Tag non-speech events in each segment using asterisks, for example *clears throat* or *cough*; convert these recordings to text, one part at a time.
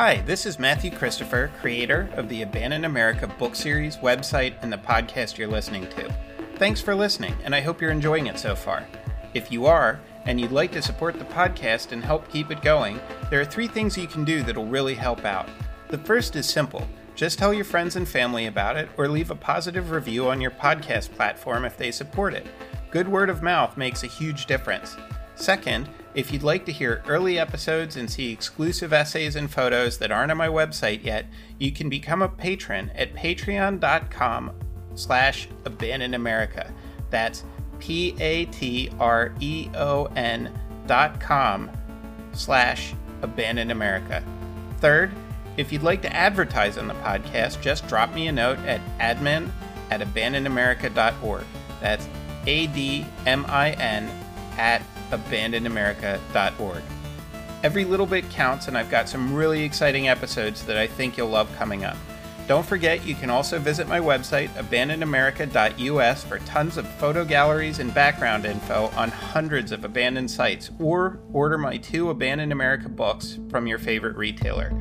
Hi, this is Matthew Christopher, creator of the Abandoned America book series, website, and the podcast you're listening to. Thanks for listening, and I hope you're enjoying it so far. If you are, and you'd like to support the podcast and help keep it going, there are three things you can do that'll really help out. The first is simple just tell your friends and family about it, or leave a positive review on your podcast platform if they support it. Good word of mouth makes a huge difference. Second, if you'd like to hear early episodes and see exclusive essays and photos that aren't on my website yet, you can become a patron at patreon.com slash abandon America. That's P-A-T-R-E-O-N dot com slash abandon America. Third, if you'd like to advertise on the podcast, just drop me a note at admin at abandonedamerica.org. That's A-D-M-I-N at abandonedamerica.org. Every little bit counts, and I've got some really exciting episodes that I think you'll love coming up. Don't forget, you can also visit my website, abandonedamerica.us, for tons of photo galleries and background info on hundreds of abandoned sites, or order my two Abandoned America books from your favorite retailer.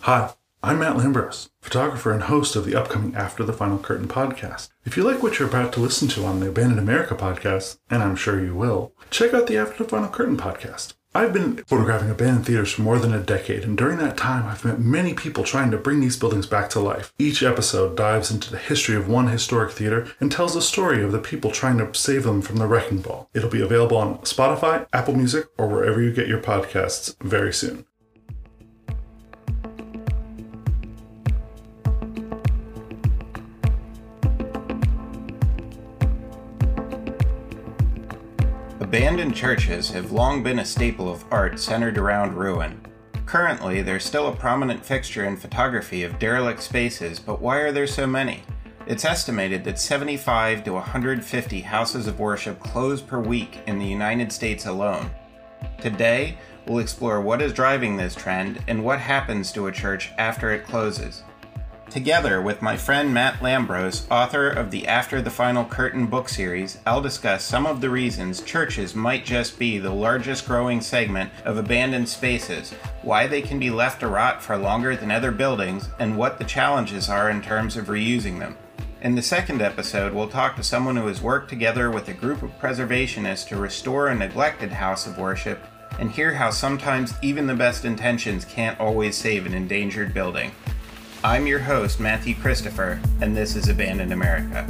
Hi. I'm Matt Lambros, photographer and host of the upcoming After the Final Curtain podcast. If you like what you're about to listen to on the Abandoned America podcast, and I'm sure you will, check out the After the Final Curtain podcast. I've been photographing abandoned theaters for more than a decade, and during that time, I've met many people trying to bring these buildings back to life. Each episode dives into the history of one historic theater and tells the story of the people trying to save them from the wrecking ball. It'll be available on Spotify, Apple Music, or wherever you get your podcasts very soon. Abandoned churches have long been a staple of art centered around ruin. Currently, they're still a prominent fixture in photography of derelict spaces, but why are there so many? It's estimated that 75 to 150 houses of worship close per week in the United States alone. Today, we'll explore what is driving this trend and what happens to a church after it closes. Together with my friend Matt Lambros, author of the After the Final Curtain book series, I'll discuss some of the reasons churches might just be the largest growing segment of abandoned spaces, why they can be left to rot for longer than other buildings, and what the challenges are in terms of reusing them. In the second episode, we'll talk to someone who has worked together with a group of preservationists to restore a neglected house of worship and hear how sometimes even the best intentions can't always save an endangered building. I'm your host, Matthew Christopher, and this is Abandoned America.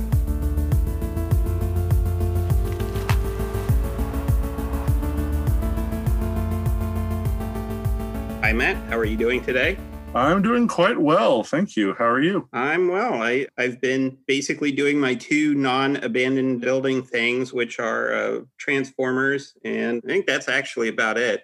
Hi, Matt. How are you doing today? I'm doing quite well, thank you. How are you? I'm well. I, I've been basically doing my two non abandoned building things, which are uh, transformers, and I think that's actually about it.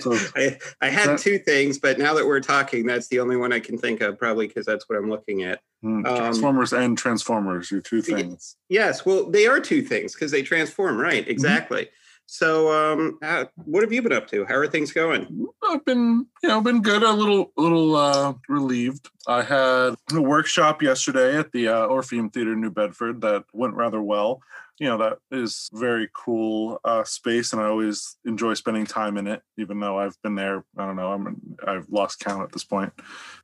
so *laughs* I, I had that, two things, but now that we're talking, that's the only one I can think of, probably because that's what I'm looking at. Hmm, um, transformers um, and Transformers, your two things. Yes, well, they are two things because they transform, right? Mm-hmm. Exactly. Mm-hmm. So, um, how, what have you been up to? How are things going? I've been, you know, been good. A little, little uh, relieved. I had a workshop yesterday at the uh, Orpheum Theater in New Bedford that went rather well you know that is very cool uh, space and i always enjoy spending time in it even though i've been there i don't know i'm i've lost count at this point.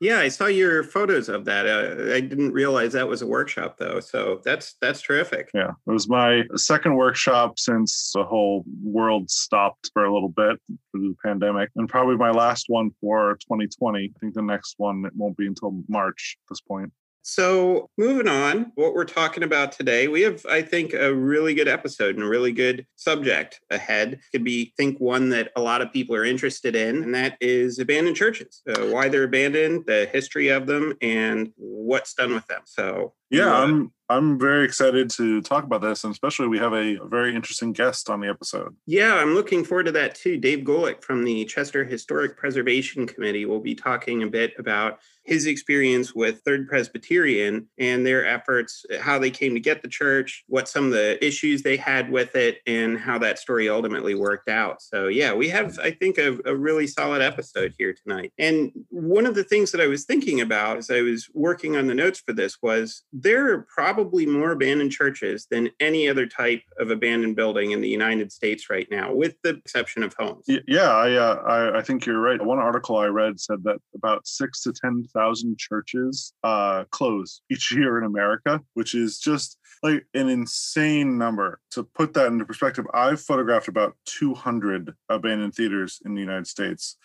Yeah i saw your photos of that uh, i didn't realize that was a workshop though so that's that's terrific. Yeah it was my second workshop since the whole world stopped for a little bit for the pandemic and probably my last one for 2020 i think the next one it won't be until march at this point so, moving on, what we're talking about today, we have, I think, a really good episode and a really good subject ahead. Could be, think, one that a lot of people are interested in, and that is abandoned churches. Uh, why they're abandoned, the history of them, and what's done with them. So yeah, I'm I'm very excited to talk about this, and especially we have a very interesting guest on the episode. Yeah, I'm looking forward to that too. Dave Golick from the Chester Historic Preservation Committee will be talking a bit about his experience with Third Presbyterian and their efforts, how they came to get the church, what some of the issues they had with it, and how that story ultimately worked out. So, yeah, we have, I think, a, a really solid episode here tonight. And one of the things that I was thinking about as I was working on the notes for this was there are probably more abandoned churches than any other type of abandoned building in the United States right now, with the exception of homes. Yeah, I, uh, I, I think you're right. One article I read said that about six to 10 thousand churches uh, close each year in America, which is just like an insane number. To put that into perspective, I've photographed about 200 abandoned theaters in the United States.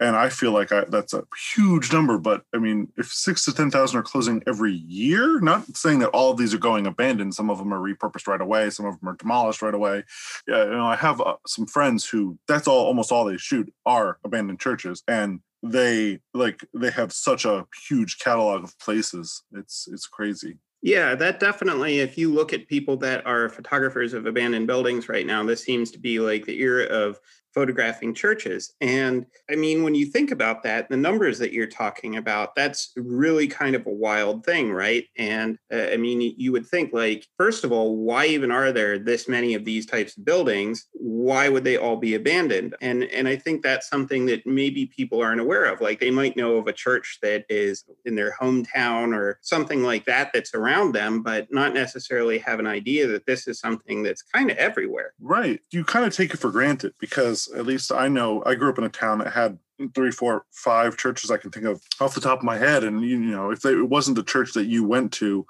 And I feel like I, that's a huge number, but I mean, if six to ten thousand are closing every year, not saying that all of these are going abandoned. Some of them are repurposed right away. Some of them are demolished right away. Yeah, you know, I have uh, some friends who that's all almost all they shoot are abandoned churches, and they like they have such a huge catalog of places. It's it's crazy. Yeah, that definitely. If you look at people that are photographers of abandoned buildings right now, this seems to be like the era of photographing churches. And I mean, when you think about that, the numbers that you're talking about, that's really kind of a wild thing, right? And uh, I mean, you would think, like, first of all, why even are there this many of these types of buildings? Why would they all be abandoned? And and I think that's something that maybe people aren't aware of. Like, they might know of a church that is in their hometown or something like that that's around them, but not necessarily have an idea that this is something that's kind of everywhere. Right. You kind of take it for granted because at least I know I grew up in a town that had three, four, five churches I can think of off the top of my head. And you know, if they, it wasn't the church that you went to,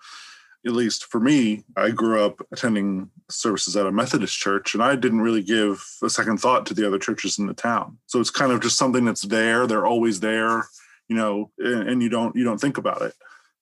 at least for me, I grew up attending services at a Methodist church, and I didn't really give a second thought to the other churches in the town. So it's kind of just something that's there. They're always there, you know, and, and you don't you don't think about it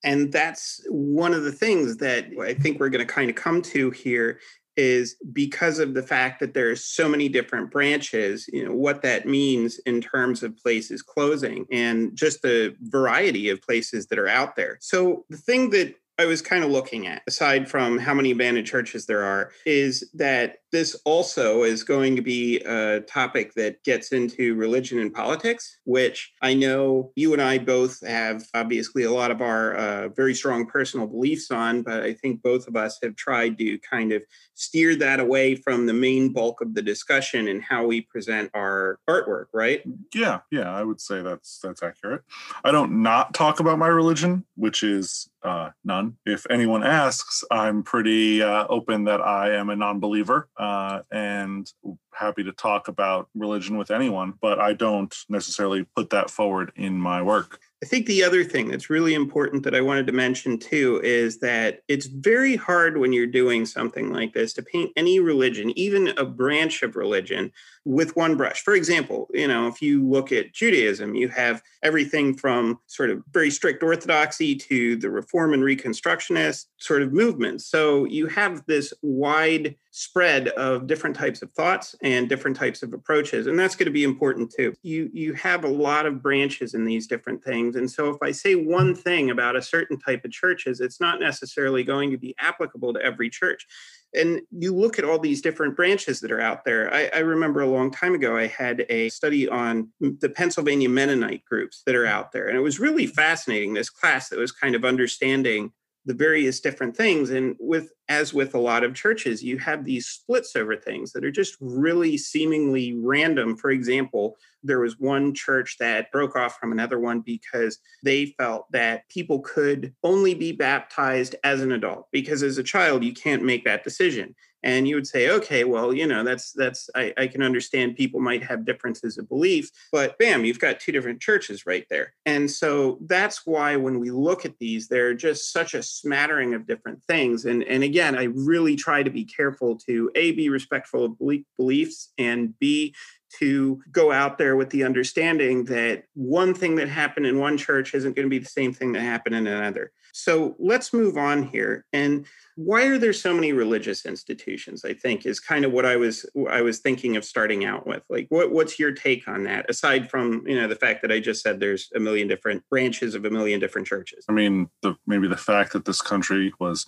and that's one of the things that I think we're going to kind of come to here is because of the fact that there are so many different branches, you know, what that means in terms of places closing and just the variety of places that are out there. So the thing that I was kind of looking at, aside from how many abandoned churches there are, is that this also is going to be a topic that gets into religion and politics, which I know you and I both have obviously a lot of our uh, very strong personal beliefs on, but I think both of us have tried to kind of steer that away from the main bulk of the discussion and how we present our artwork, right? Yeah, yeah, I would say that's that's accurate. I don't not talk about my religion, which is uh, none. If anyone asks, I'm pretty uh, open that I am a non-believer uh, and happy to talk about religion with anyone, but I don't necessarily put that forward in my work. I think the other thing that's really important that I wanted to mention too is that it's very hard when you're doing something like this to paint any religion, even a branch of religion, with one brush. For example, you know, if you look at Judaism, you have everything from sort of very strict orthodoxy to the reform and reconstructionist sort of movements. So you have this wide spread of different types of thoughts and different types of approaches and that's going to be important too you you have a lot of branches in these different things and so if i say one thing about a certain type of churches it's not necessarily going to be applicable to every church and you look at all these different branches that are out there. I, I, remember a long time ago, I had a study on the Pennsylvania Mennonite groups that are out there. And it was really fascinating, this class that was kind of understanding the various different things and with as with a lot of churches you have these splits over things that are just really seemingly random. For example there was one church that broke off from another one because they felt that people could only be baptized as an adult because as a child you can't make that decision and you would say okay well you know that's that's I, I, can understand people might have differences of belief but bam you've got two different churches right there. And so that's why when we look at these they're just such a smattering of different things. And and again i really try to be careful to a be respectful of beliefs and b to go out there with the understanding that one thing that happened in one church isn't going to be the same thing that happened in another. So let's move on here. And why are there so many religious institutions? I think is kind of what I was I was thinking of starting out with. Like, what what's your take on that? Aside from you know the fact that I just said there's a million different branches of a million different churches. I mean, the maybe the fact that this country was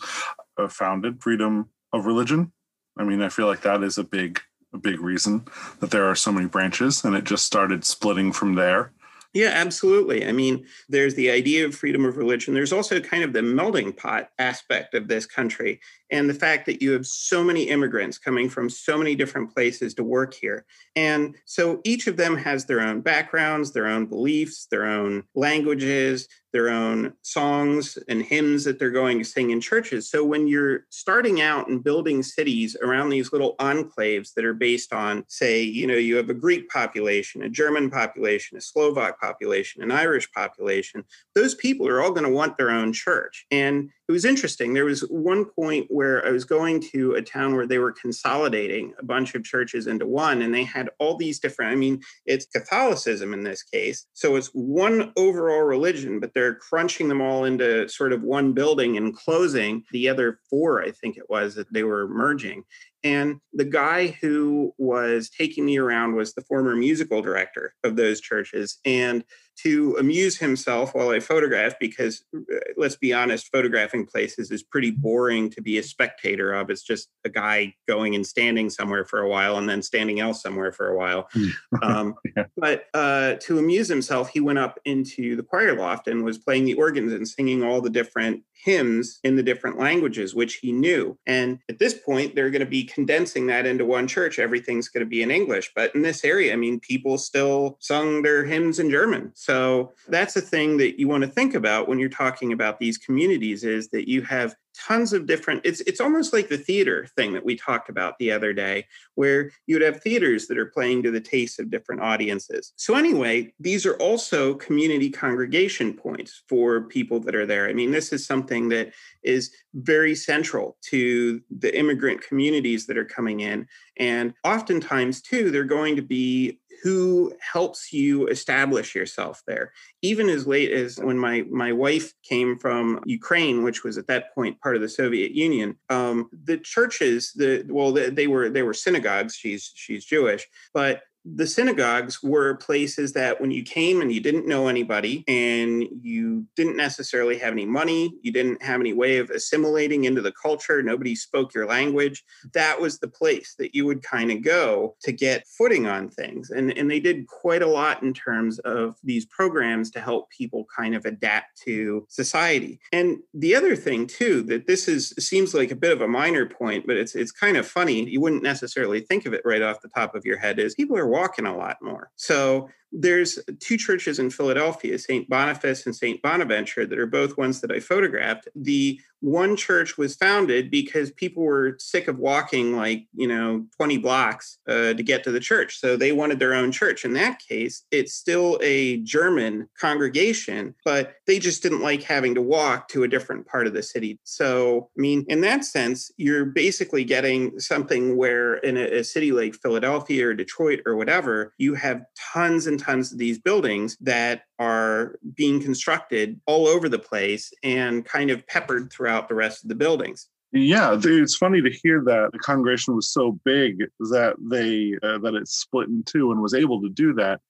uh, founded freedom of religion. I mean, I feel like that is a big a big reason that there are so many branches, and it just started splitting from there. Yeah, absolutely. I mean, there's the idea of freedom of religion. There's also kind of the melting pot aspect of this country and the fact that you have so many immigrants coming from so many different places to work here. And so each of them has their own backgrounds, their own beliefs, their own languages, their own songs and hymns that they're going to sing in churches. So when you're starting out and building cities around these little enclaves that are based on, say, you know, you have a Greek population, a German population, a Slovak population, an Irish population, those people are all going to want their own church. And it was interesting. There was one point where I was going to a town where they were consolidating a bunch of churches into one, and they had all these different, I mean, it's Catholicism in this case. So it's one overall religion, but they're crunching them all into sort of one building and closing the other four, I think it was, that they were merging. And the guy who was taking me around was the former musical director of those churches. And to amuse himself while I photographed, because uh, let's be honest, photographing places is pretty boring to be a spectator of. It's just a guy going and standing somewhere for a while and then standing else somewhere for a while. Hmm. *laughs* Um, yeah. But uh, to amuse himself, he went up into the choir loft and was playing the organs and singing all the different hymns in the different languages, which he knew. And at this point, they're going to be condensing that into one church. Everything's going to be in English. But in this area, I mean, people still sung their hymns in German. So that's a thing that you want to think about when you're talking about these communities is that you have tons of different it's it's almost like the theater thing that we talked about the other day where you'd have theaters that are playing to the taste of different audiences. So anyway these are also community congregation points for people that are there. I mean this is something that is very central to the immigrant communities that are coming in and oftentimes too they're going to be who helps you establish yourself there. Even as late as when my my wife came from ukraine which was at that point part of the soviet union um, the churches the well they, they were they were synagogues she's she's jewish but the synagogues were places that when you came and you didn't know anybody and you didn't necessarily have any money, you didn't have any way of assimilating into the culture, nobody spoke your language, that was the place that you would kind of go to get footing on things. And, and they did quite a lot in terms of these programs to help people kind of adapt to society. And the other thing too, that this is seems like a bit of a minor point, but it's it's kind of funny. You wouldn't necessarily think of it right off the top of your head is people are walking a lot more. So there's two churches in Philadelphia, St. Boniface and St. Bonaventure, that are both ones that I photographed. The one church was founded because people were sick of walking like, you know, 20 blocks uh, to get to the church. So they wanted their own church. In that case, it's still a German congregation, but they just didn't like having to walk to a different part of the city. So, I mean, in that sense, you're basically getting something where in a, a city like Philadelphia or Detroit or whatever, you have tons and tons of these buildings that are being constructed all over the place and kind of peppered throughout the rest of the buildings. Yeah, it's funny to hear that the congregation was so big that they uh, that it split in two and was able to do that.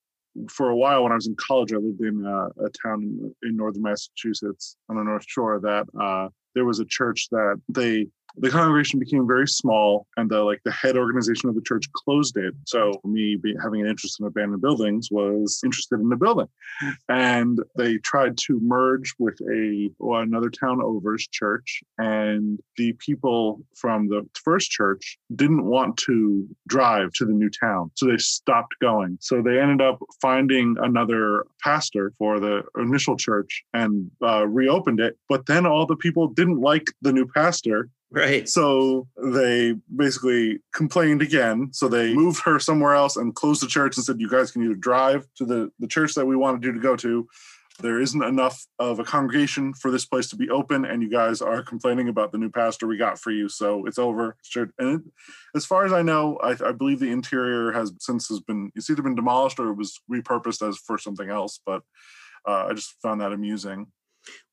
For a while, when I was in college, I lived in a town in, in, northern Massachusetts on the North Shore. That uh, there was a church that they the congregation became very small and the like the head organization of the church closed it. So me being, having an interest in abandoned buildings was interested in the building. And they tried to merge with a well, another town over's church. And the people from the first church didn't want to drive to the new town. So they stopped going. So they ended up finding another pastor for the initial church and uh, reopened it. But then all the people didn't like the new pastor Right. So they basically complained again. So they moved her somewhere else and closed the church and said, "You guys can either drive to the the church that we wanted you to go to, there isn't enough of a congregation for this place to be open, and you guys are complaining about the new pastor we got for you, so it's over. And it, as far as I know, I, I, believe the interior has since has been it's either been demolished or it was repurposed as for something else. But uh, I just found that amusing.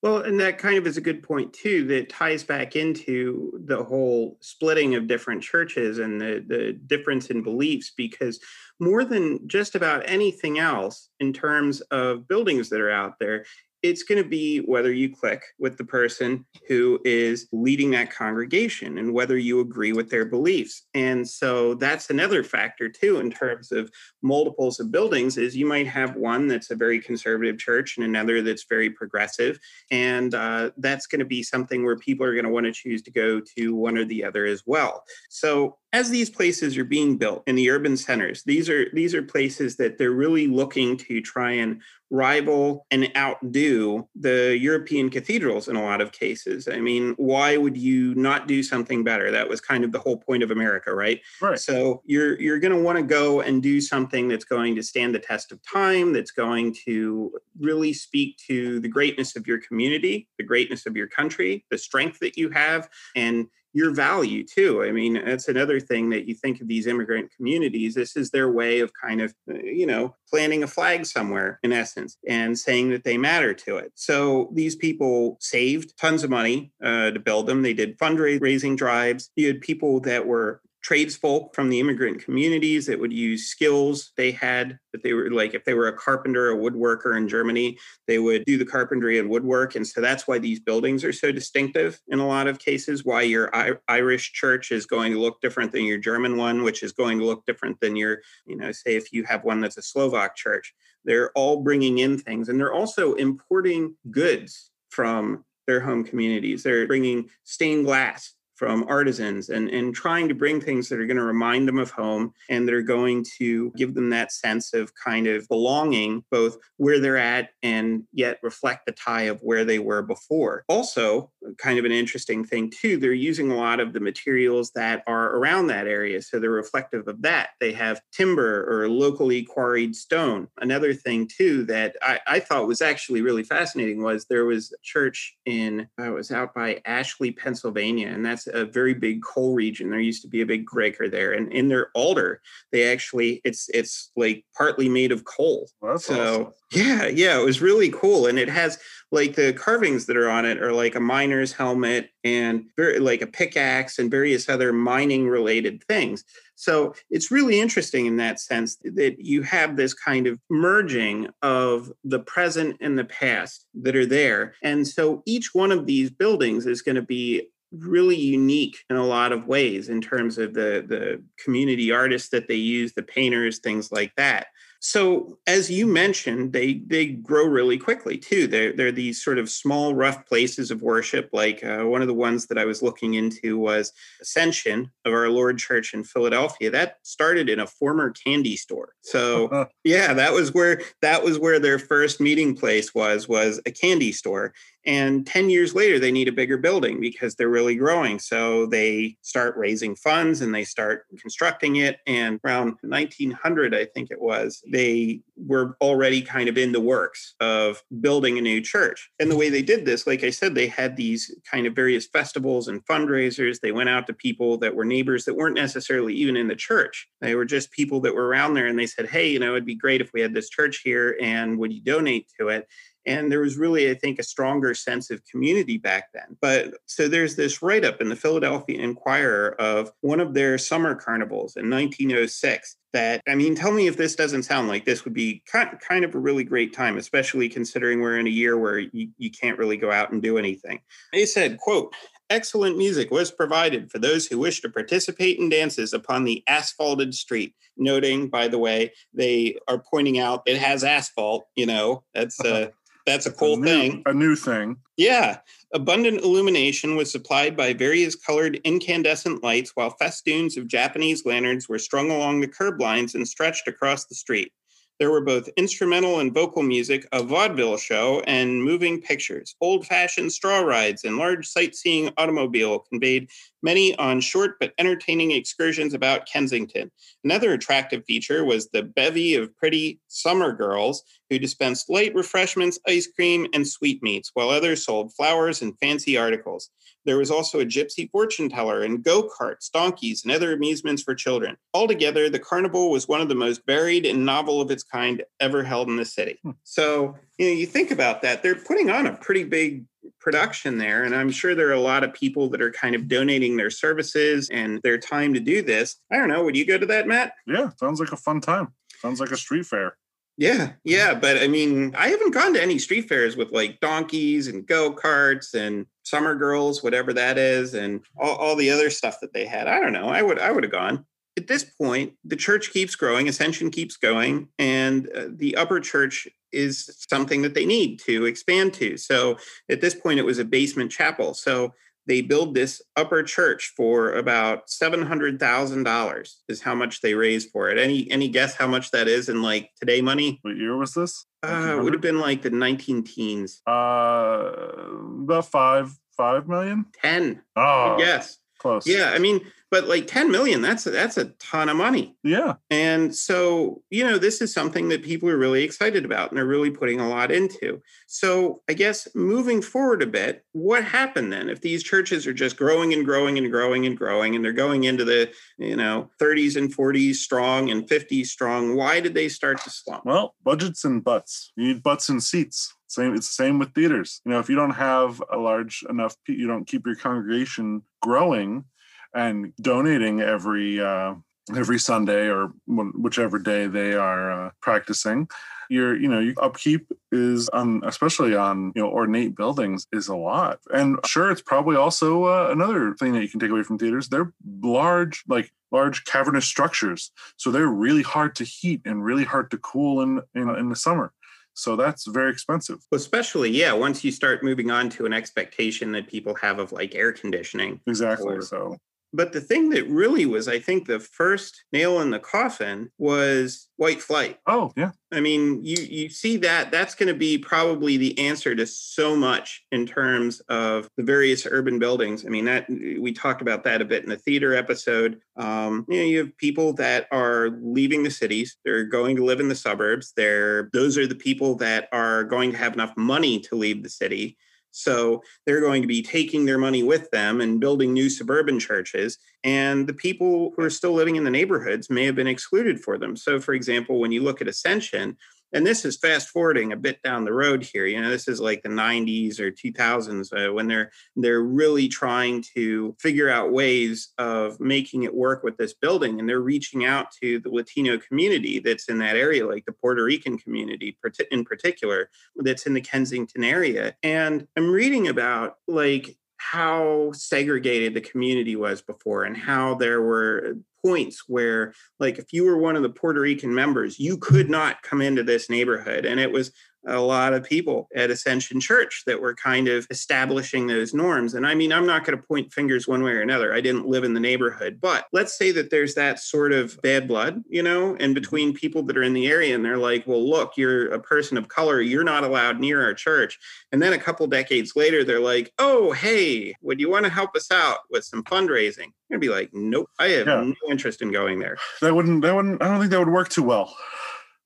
Well, and that kind of is a good point too. That ties back into the whole splitting of different churches and the the difference in beliefs, because more than just about anything else in terms of buildings that are out there, it's going to be whether you click with the person who is leading that congregation and whether you agree with their beliefs. And so that's another factor too in terms of multiples of buildings is you might have one that's a very conservative church and another that's very progressive. And uh, that's going to be something where people are going to want to choose to go to one or the other as well. So as these places are being built in the urban centers these are these are places that they're really looking to try and rival and outdo the European cathedrals in a lot of cases. I mean, why would you not do something better? That was kind of the whole point of America, right? Right. So you're you're going to want to go and do something that's going to stand the test of time, that's going to really speak to the greatness of your community, the greatness of your country, the strength that you have and your value too. I mean, that's another thing that you think of these immigrant communities. This is their way of kind of, uh, you know, planting a flag somewhere in essence and saying that they matter to it. So these people saved tons of money uh, to build them. They did fundraising drives. You had people that were tradesfolk from the immigrant communities that would use skills they had that they were like if they were a carpenter a woodworker in germany they would do the carpentry and woodwork. And so that's why these buildings are so distinctive in a lot of cases why your irish church is going to look different than your german one which is going to look different than your you know say if you have one that's a slovak church. They're all bringing in things and they're also importing goods from their home communities. They're bringing stained glass from artisans and, and trying to bring things that are going to remind them of home and that are going to give them that sense of kind of belonging, both where they're at and yet reflect the tie of where they were before. Also, kind of an interesting thing too, they're using a lot of the materials that are around that area. So they're reflective of that. They have timber or locally quarried stone. Another thing too that I, I thought was actually really fascinating was there was a church in, I was out by Ashley, Pennsylvania, and that's a very big coal region. There used to be a big breaker there, and in their altar, they actually it's it's like partly made of coal. Well, so awesome. yeah, yeah, it was really cool, and it has like the carvings that are on it are like a miner's helmet and very like a pickaxe and various other mining related things. So it's really interesting in that sense that you have this kind of merging of the present and the past that are there. And so each one of these buildings is going to be really unique in a lot of ways in terms of the the community artists that they use the painters things like that so as you mentioned, they they grow really quickly too. They're they're these sort of small, rough places of worship. Like uh, one of the ones that I was looking into was Ascension of Our Lord Church in Philadelphia. That started in a former candy store. So *laughs* yeah, that was where that was where their first meeting place was was a candy store. And 10 years later, they need a bigger building because they're really growing. So they start raising funds and they start constructing it. And around 1900, I think it was, they were already kind of in the works of building a new church. And the way they did this, like I said, they had these kind of various festivals and fundraisers. They went out to people that were neighbors that weren't necessarily even in the church. They were just people that were around there and they said, Hey, you know, it'd be great if we had this church here and would you donate to it? And there was really, I think, a stronger sense of community back then. But so there's this write up in the Philadelphia Inquirer of one of their summer carnivals in 1906 that, I mean, tell me if this doesn't sound like this would be kind of a really great time, especially considering we're in a year where you, you can't really go out and do anything. They said, quote, excellent music was provided for those who wish to participate in dances upon the asphalted street. Noting, by the way, they are pointing out it has asphalt. You know, that's *laughs* uh, that's a cool a new, thing. A new thing. Yeah. Abundant illumination was supplied by various colored incandescent lights, while festoons of Japanese lanterns were strung along the curb lines and stretched across the street. There were both instrumental and vocal music, a vaudeville show, and moving pictures. Old fashioned straw rides and large sightseeing automobile conveyed many on short but entertaining excursions about Kensington. Another attractive feature was the bevy of pretty summer girls who dispensed light refreshments, ice cream, and sweetmeats, while others sold flowers and fancy articles. There was also a gypsy fortune teller and go karts, donkeys, and other amusements for children. Altogether, the carnival was one of the most varied and novel of its kind ever held in the city. Hmm. So, you know, you think about that, they're putting on a pretty big production there. And I'm sure there are a lot of people that are kind of donating their services and their time to do this. I don't know. Would you go to that, Matt? Yeah, sounds like a fun time. Sounds like a street fair. Yeah, yeah, but I mean, I haven't gone to any street fairs with like donkeys and go karts and summer girls, whatever that is, and all, all the other stuff that they had. I don't know. I would, I would have gone. At this point, the church keeps growing, Ascension keeps going, and uh, the upper church is something that they need to expand to. So at this point, it was a basement chapel. So they build this upper church for about seven hundred thousand dollars is how much they raised for it. Any any guess how much that is in like today money? What year was this? Uh, it would have been like the nineteen teens. Uh, about five five million. Ten. Oh, yes. Close. Yeah, I mean, but like 10 million that's that's a ton of money. Yeah. And so you know this is something that people are really excited about and they're really putting a lot into. So i guess moving forward a bit what happened then? If these churches are just growing and growing and growing and growing and they're going into the you know 30s and 40s strong and 50s strong why did they start to slump? Well budgets and butts. You need butts and seats same it's the same with theaters you know if you don't have a large enough you don't keep your congregation growing and donating every uh, every Sunday or whichever day they are uh, practicing. Your you know your upkeep is on especially on you know ornate buildings is a lot, and sure it's probably also uh, another thing that you can take away from theaters. They're large like large cavernous structures, so they're really hard to heat and really hard to cool in in, in the summer. So that's very expensive. Especially, yeah, once you start moving on to an expectation that people have of like air conditioning. Exactly. Or, so but the thing that really was, I think, the first nail in the coffin was white flight. Oh, yeah. I mean, you you see that that's going to be probably the answer to so much in terms of the various urban buildings. I mean, that we talked about that a bit in the theater episode. Um, you know, you have people that are leaving the cities; they're going to live in the suburbs. They're those are the people that are going to have enough money to leave the city so they're going to be taking their money with them and building new suburban churches. And the people who are still living in the neighborhoods may have been excluded for them. So, for example, when you look at Ascension, and this is fast forwarding a bit down the road here you know this is like the 90s or 2000s uh, when they're they're really trying to figure out ways of making it work with this building and they're reaching out to the latino community that's in that area like the puerto rican community in particular that's in the kensington area. And i'm reading about like how segregated the community was before and how there were points where like if you were one of the Puerto Rican members, you could not come into this neighborhood. And it was a lot of people at Ascension Church that were kind of establishing those norms. And I mean, I'm not going to point fingers one way or another. I didn't live in the neighborhood, but let's say that there's that sort of bad blood, you know, and mm-hmm. between people that are in the area and they're like, well, look, you're a person of color. You're not allowed near our church. And then a couple decades later, they're like, oh, hey, would you want to help us out with some fundraising? You're gonna be like, nope, I have yeah. no interest in going there. That wouldn't, that wouldn't, I don't think that would work too well.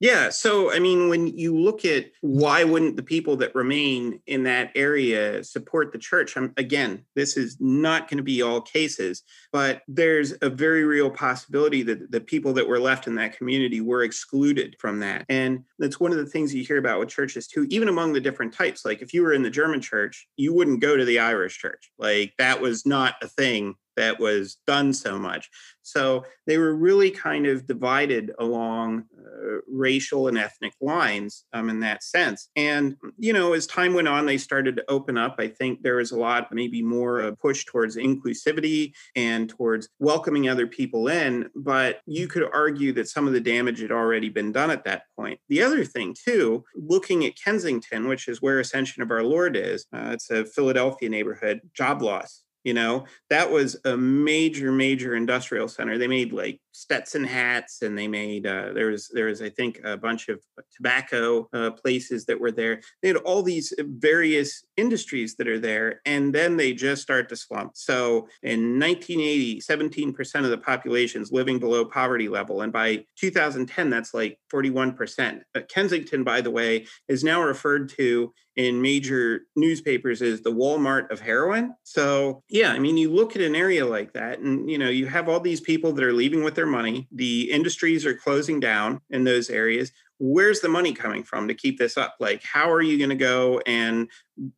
Yeah. So, I mean, when you look at why wouldn't the people that remain in that area support the church? I'm, again, this is not going to be all cases, but there's a very real possibility that the people that were left in that community were excluded from that. And that's one of the things you hear about with churches too, even among the different types. Like if you were in the German church, you wouldn't go to the Irish church. Like that was not a thing that was done so much. So they were really kind of divided along uh, racial and ethnic lines um, in that sense. And, you know, as time went on, they started to open up. I think there was a lot, maybe more a push towards inclusivity and towards welcoming other people in. But you could argue that some of the damage had already been done at that point. The other thing, too, looking at Kensington, which is where Ascension of Our Lord is, uh, it's a Philadelphia neighborhood, job loss You know, that was a major, major industrial center. They made like Stetson hats, and they made uh, there was there was I think a bunch of tobacco uh, places that were there. They had all these various industries that are there, and then they just start to slump. So in 1980, 17 percent of the population is living below poverty level, and by 2010, that's like 41 percent. Uh, Kensington, by the way, is now referred to in major newspapers is the Walmart of heroin. So, yeah, I mean, you look at an area like that and, you know, you have all these people that are leaving with their money. The industries are closing down in those areas where's the money coming from to keep this up? Like, how are you going to go and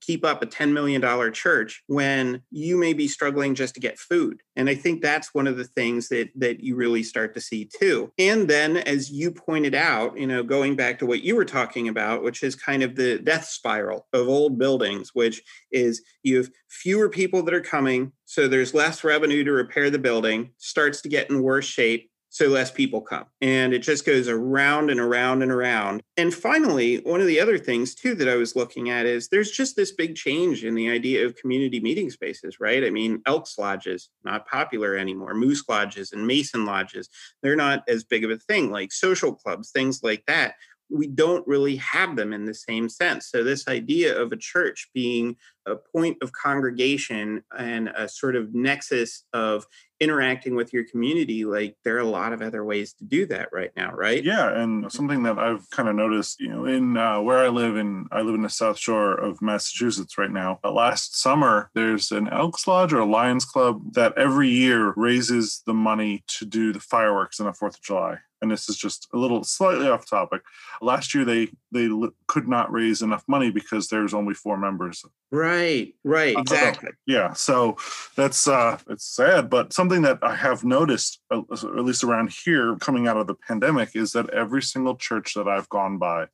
keep up a $10 million church when you may be struggling just to get food? And I think that's one of the things that that you really start to see too. And then as you pointed out, you know, going back to what you were talking about, which is kind of the death spiral of old buildings, which is you have fewer people that are coming, so there's less revenue to repair the building, starts to get in worse shape so less people come. And it just goes around and around and around. And finally, one of the other things too that I was looking at is there's just this big change in the idea of community meeting spaces, right? I mean, Elks Lodges, not popular anymore. Moose Lodges and Mason Lodges, they're not as big of a thing, like social clubs, things like that. We don't really have them in the same sense. So, this idea of a church being a point of congregation and a sort of nexus of interacting with your community like there are a lot of other ways to do that right now right yeah and something that i've kind of noticed you know in uh, where i live in i live in the south shore of massachusetts right now but last summer there's an elks lodge or a lions club that every year raises the money to do the fireworks on the fourth of july and this is just a little slightly off topic. Last year they they could not raise enough money because there's only four members. Right, right, uh, exactly. yeah, so that's uh it's sad, but something that I have noticed uh, at least around here coming out of the pandemic is that every single church that I've gone by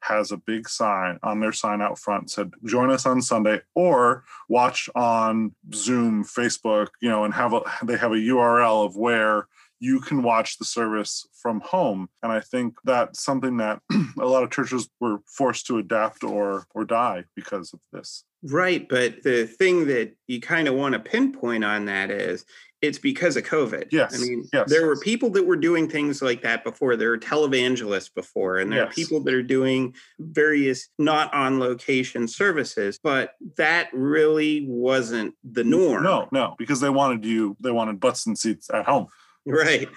has a big sign on their sign out front said join us on sunday or watch on zoom facebook you know and have a they have a url of where you can watch the service from home. And I think that's something that *clears throat* a lot of churches were forced to adapt or or die because of this. Right. But the thing that you kind of want to pinpoint on that is it's because of COVID. Yes. I mean, yes. there were people that were doing things like that before. There were televangelists before, and there yes. are people that are doing various not on location services, but that really wasn't the norm. No, no, because they wanted you, they wanted butts and seats at home. *laughs* Right.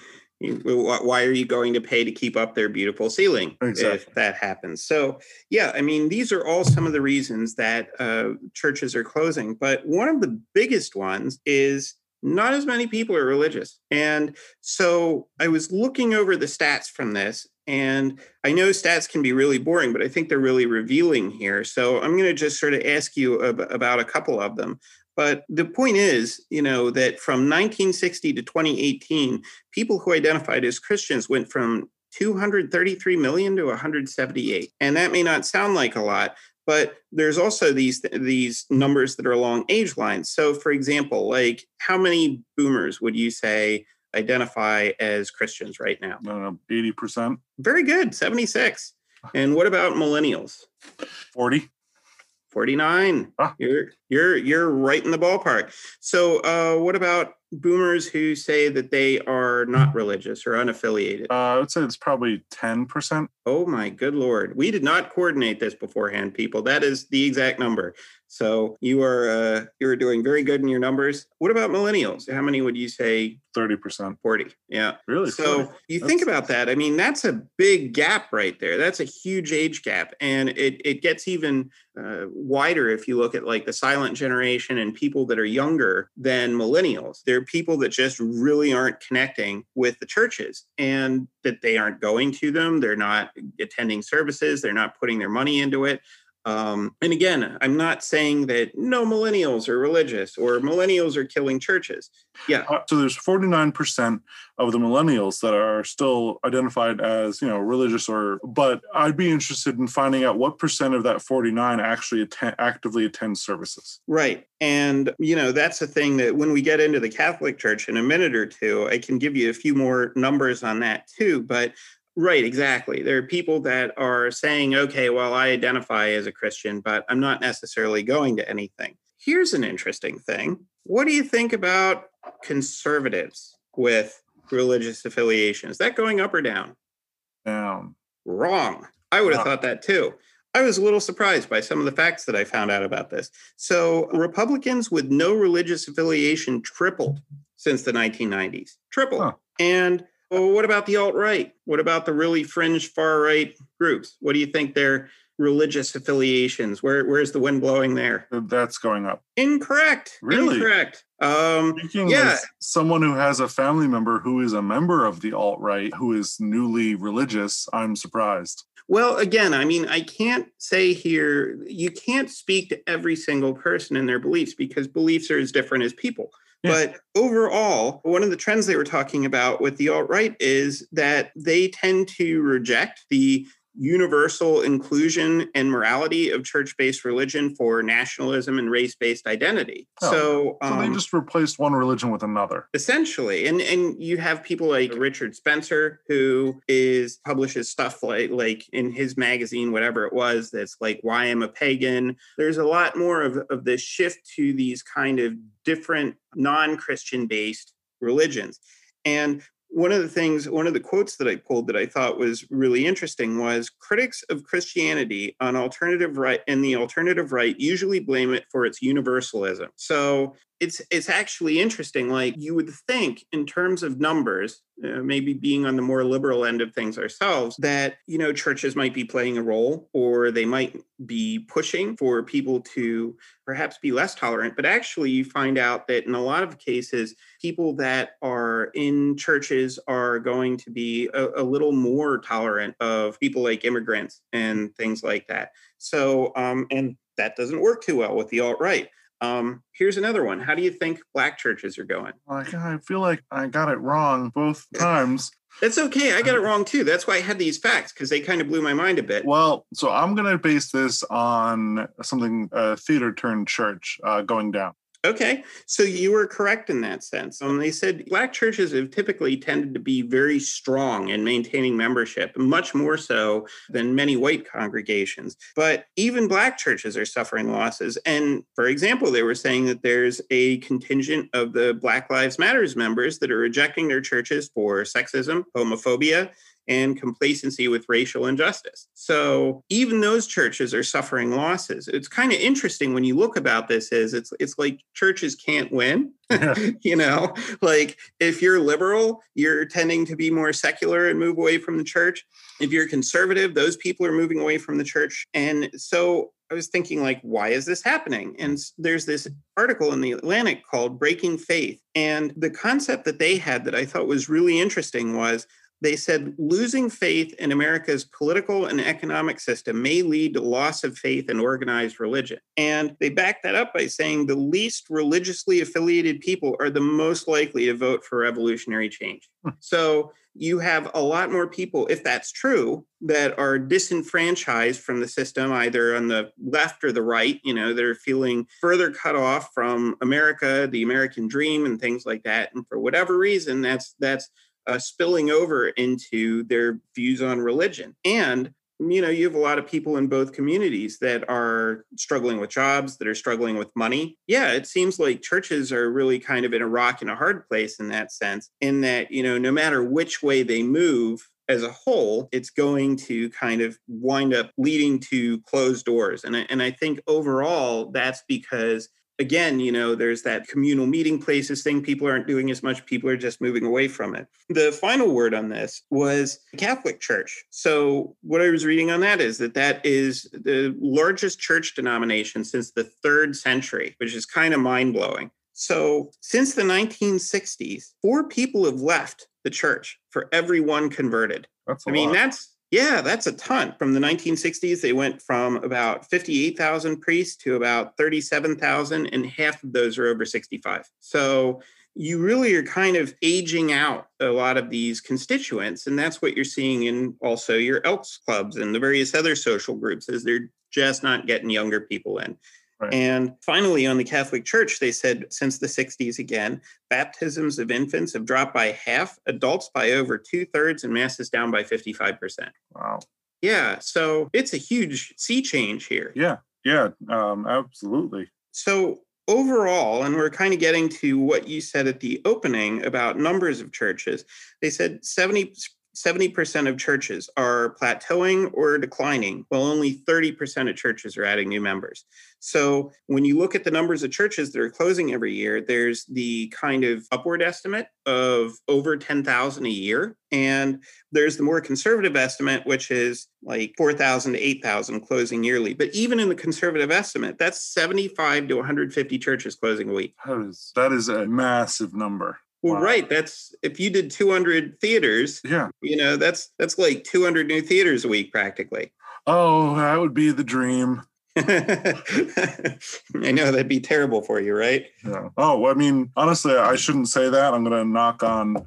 Why are you going to pay to keep up their beautiful ceiling exactly. if that happens? So, yeah, I mean, these are all some of the reasons that uh, churches are closing. But one of the biggest ones is not as many people are religious. And so I was looking over the stats from this, and I know stats can be really boring, but I think they're really revealing here. So I'm going to just sort of ask you about a couple of them. But the point is, you know, that from 1960 to 2018, people who identified as Christians went from 233 million to 178. And that may not sound like a lot, but there's also these these numbers that are along age lines. So for example, like how many boomers would you say identify as Christians right now? Uh, 80%. Very good, 76. And what about millennials? 40. 49. Ah. You're you're you're right in the ballpark. So, uh, what about boomers who say that they are not religious or unaffiliated? Uh, I would say it's probably 10%. Oh my good lord. We did not coordinate this beforehand, people. That is the exact number. So you are uh, you are doing very good in your numbers. What about millennials? How many would you say? Thirty percent. Forty. Yeah. Really. So 40. you that's... think about that. I mean, that's a big gap right there. That's a huge age gap, and it it gets even uh, wider if you look at like the silent generation and people that are younger than millennials. They're people that just really aren't connecting with the churches, and that they aren't going to them. They're not attending services. They're not putting their money into it. Um, and again, I'm not saying that no millennials are religious or millennials are killing churches. Yeah. Uh, so there's 49% of the millennials that are still identified as, you know, religious or, but I'd be interested in finding out what percent of that 49 actually attend, actively attend services. Right. And, you know, that's the thing that when we get into the Catholic Church in a minute or two, I can give you a few more numbers on that too. But Right, exactly. There are people that are saying, okay, well, I identify as a Christian, but I'm not necessarily going to anything. here's an interesting thing. What do you think about conservatives with religious affiliation? Is that going up or down? Down. Wrong. I would have thought that too. I was a little surprised by some of the facts that I found out about this. So, Republicans with no religious affiliation tripled since the 1990s. Tripled. Huh. And well, what about the alt right? What about the really fringe far right groups? What do you think their religious affiliations? Where where's the wind blowing there? That's going up. Incorrect. Really? Incorrect. Um, Speaking Yeah. as someone who has a family member who is a member of the alt right, who is newly religious, I'm surprised. Well, again, I mean, I can't say here, you can't speak to every single person and their beliefs because beliefs are as different as people. But overall, one of the trends they were talking about with the alt right is that they tend to reject the universal inclusion and morality of church based religion for nationalism and race based identity. Oh, so, So they um, just replaced one religion with another. essentially and and you have people like richard spencer who is publishes stuff like like in his magazine whatever it was that's like why i'm a pagan there's a lot more of, of this shift to these kind of different non-christian based religions and one of the things one of the quotes that i pulled that i thought was really interesting was critics of christianity on alternative right and the alternative right usually blame it for its universalism. So it's it's actually interesting like you would think in terms of numbers uh, maybe being on the more liberal end of things ourselves that you know churches might be playing a role or they might be pushing for people to perhaps be less tolerant. But actually you find out that in a lot of cases people that are in churches are going to be a, a little more tolerant of people like immigrants and things like that. So um, and that doesn't work too well with the alt-right um, here's another one. How do you think black churches are going? Like I feel like I got it wrong both *laughs* times. That's okay. I got it wrong too. That's why I had these facts because they kind of blew my mind a bit. Well, so I'm gonna base this on something uh, theater turned church uh, going down. Okay, so you were correct in that sense. Um, they said black churches have typically tended to be very strong in maintaining membership, much more so than many white congregations. But even black churches are suffering losses. And for example, they were saying that there's a contingent of the Black Lives Matters members that are rejecting their churches for sexism, homophobia, and complacency with racial injustice. So even those churches are suffering losses. It's kind of interesting when you look about this is it's it's like churches can't win. *laughs* you know, like if you're liberal, you're tending to be more secular and move away from the church. If you're conservative, those people are moving away from the church. And so I was thinking like why is this happening? And there's this article in the Atlantic called Breaking Faith and the concept that they had that I thought was really interesting was they said losing faith in America's political and economic system may lead to loss of faith in organized religion. And they backed that up by saying the least religiously affiliated people are the most likely to vote for revolutionary change. Hmm. So you have a lot more people, if that's true, that are disenfranchised from the system, either on the left or the right. You know, they're feeling further cut off from America, the American dream, and things like that. And for whatever reason, that's that's uh, spilling over into their views on religion. And you know, you have a lot of people in both communities that are struggling with jobs, that are struggling with money. Yeah, it seems like churches are really kind of in a rock and a hard place in that sense, in that, you know, no matter which way they move, as a whole, it's going to kind of wind up leading to closed doors. And I, and I think overall, that's because again, you know, there's that communal meeting places thing. People aren't doing as much. People are just moving away from it. The final word on this was the Catholic Church. So what I was reading on that is that that is the largest church denomination since the third century, which is kind of mind blowing. So since the 1960s, four people have left the church for every one converted. That's I mean, lot. that's yeah, that's a ton. From the 1960s, they went from about 58,000 priests to about 37,000, and half of those are over 65. So you really are kind of aging out a lot of these constituents, and that's what you're seeing in also your Elks clubs and the various other social groups, is they're just not getting younger people in. Right. And finally, on the Catholic Church, they said since the 60s again, baptisms of infants have dropped by half, adults by over two thirds, and masses down by 55%. wow. Yeah, so it's a huge sea change here. Yeah, yeah, um, absolutely. So overall, and we're kind of getting to what you said at the opening about numbers of churches, they said 70 70% of churches are plateauing or declining, while only 30% of churches are adding new members. So when you look at the numbers of churches that are closing every year, there's the kind of upward estimate of over 10,000 a year. And there's the more conservative estimate, which is like 4,000 to 8,000 closing yearly. But even in the conservative estimate, that's 75 to 150 churches closing a week. That is, that is a massive number. Well, wow. right. That's if you did 200 theaters. Yeah. You know, that's that's like 200 new theaters a week practically. Oh, that would be the dream. *laughs* I know that'd be terrible for you, right? Yeah. Oh, I mean, honestly, I shouldn't say that. I'm going to knock on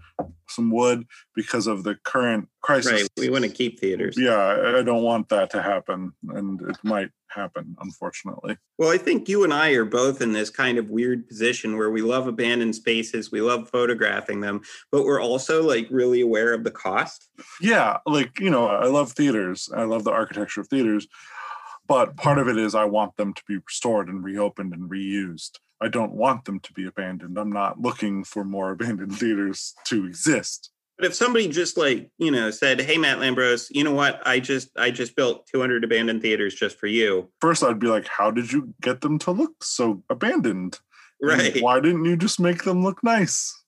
some wood because of the current crisis. Right. We want to keep theaters. Yeah, I don't want that to happen, and it might happen, unfortunately. Well, I think you and I are both in this kind of weird position where we love abandoned spaces, we love photographing them, but we're also like really aware of the cost. Yeah, like, you know, I love theaters. I love the architecture of theaters but part of it is I want them to be restored and reopened and reused. I don't want them to be abandoned. I'm not looking for more *laughs* abandoned theaters to exist. But if somebody just like, you know, said, "Hey Matt Lambros, you know what? I just I just built 200 abandoned theaters just for you." First I'd be like, "How did you get them to look so abandoned?" Right. And why didn't you just make them look nice?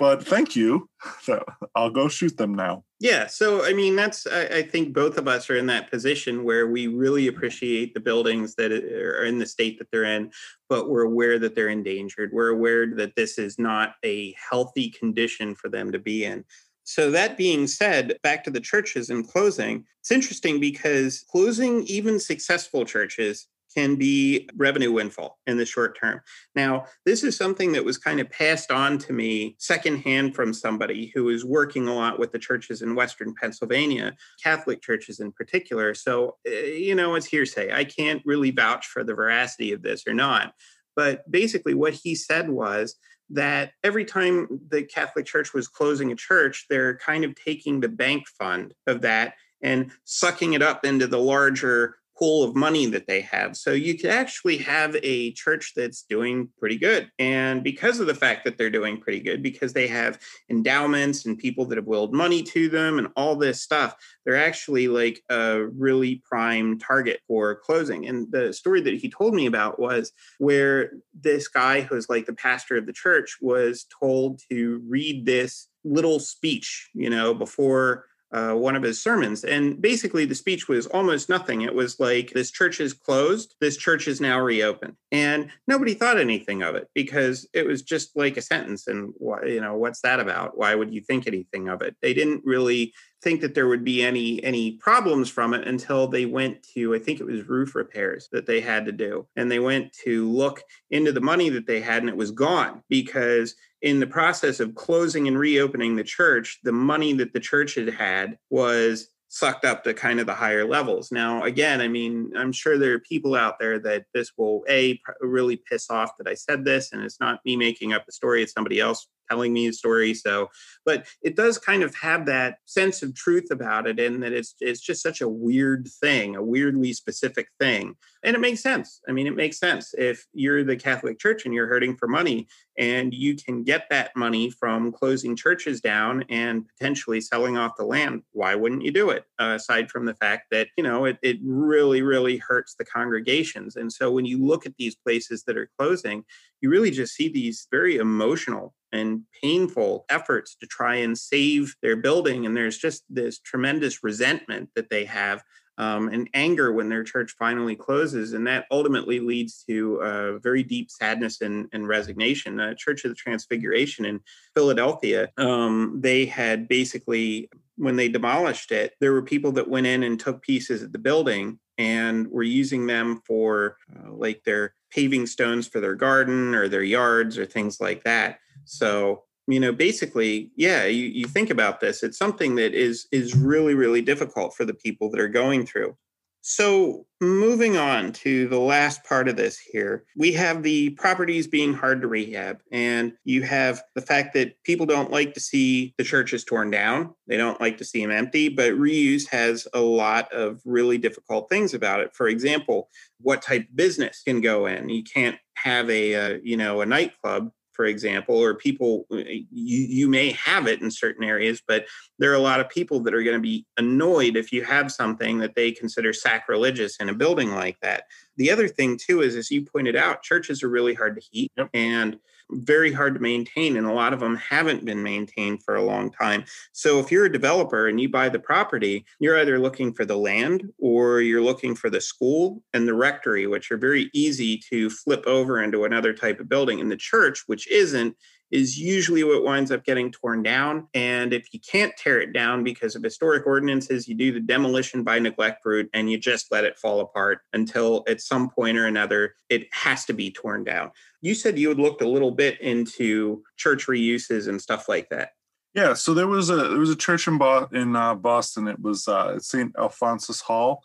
But thank you. *laughs* So I'll go shoot them now. Yeah. So, I mean, that's, I, I, think both of us are in that position where we really appreciate the buildings that are in the state that they're in, but we're aware that they're endangered. We're aware that this is not a healthy condition for them to be in. So, that being said, back to the churches and closing, it's interesting because closing even successful churches can be revenue windfall in the short term. Now, this is something that was kind of passed on to me secondhand from somebody who is working a lot with the churches in Western Pennsylvania, Catholic churches in particular. So, eh, you know, it's hearsay. I can't really vouch for the veracity of this or not. But basically, what he said was that every time the Catholic Church was closing a church, they're kind of taking the bank fund of that and sucking it up into the larger pool of money that they have. So you could actually have a church that's doing pretty good. And because of the fact that they're doing pretty good, because they have endowments and people that have willed money to them and all this stuff, they're actually like a really prime target for closing. And the story that he told me about was where this guy who's like the pastor of the church was told to read this little speech, you know, before uh, one of his sermons. And basically, the speech was almost nothing. It was like, this church is closed, this church is now reopened. And nobody thought anything of it because it was just like a sentence. And, why, you know, what's that about? Why would you think anything of it? They didn't really think that there would be any any problems from it until they went to i think it was roof repairs that they had to do and they went to look into the money that they had and it was gone because in the process of closing and reopening the church, the money that the church had had was sucked up to kind of the higher levels. Now, again, I mean, I'm sure there are people out there that this will a really piss off that I said this, and it's not me making up the story; it's somebody else telling me a story. So, but it does kind of have that sense of truth about it, and that it's it's just such a weird thing, a weirdly specific thing, and it makes sense. I mean, it makes sense if you're the Catholic Church and you're hurting for money, and you can get that money from closing churches down and potentially selling off the land. Why wouldn't you do it? Uh, aside from the fact that you know it it really really hurts the congregations, and so when you look at these places that are closing, you really just see these very emotional and painful efforts to try and save their building. And there's just this tremendous resentment that they have um, and anger when their church finally closes. And that ultimately leads to a very deep sadness and, and resignation. The Church of the Transfiguration in Philadelphia, um, they had basically, when they demolished it, there were people that went in and took pieces of the building and were using them for uh, like their paving stones for their garden or their yards or things like that. So, you know, basically, yeah, you, you think about this, it's something that is is really, really difficult for the people that are going through. So, moving on to the last part of this here, we have the properties being hard to rehab, and you have the fact that people don't like to see the churches torn down. They don't like to see them empty, but reuse has a lot of really difficult things about it. For example, what type of business can go in? You can't have a, uh, you know a nightclub for example, or people, uh, you, you may have it in certain areas, but there are a lot of people that are going to be annoyed if you have something that they consider sacrilegious in a building like that. The other thing, too, is as you pointed out, churches are really hard to heat. Yep. And very hard to maintain, and a lot of them haven't been maintained for a long time. So, if you're a developer and you buy the property, you're either looking for the land or you're looking for the school and the rectory, which are very easy to flip over into another type of building. And the church, which isn't, is usually what winds up getting torn down. And if you can't tear it down because of historic ordinances, you do the demolition by neglect route and you just let it fall apart until at some point or another it has to be torn down. You said you had looked a little bit into church reuses and stuff like that. Yeah, so there was a there was a church in Bo- in uh, Boston. It was uh, St. Alphonsus Hall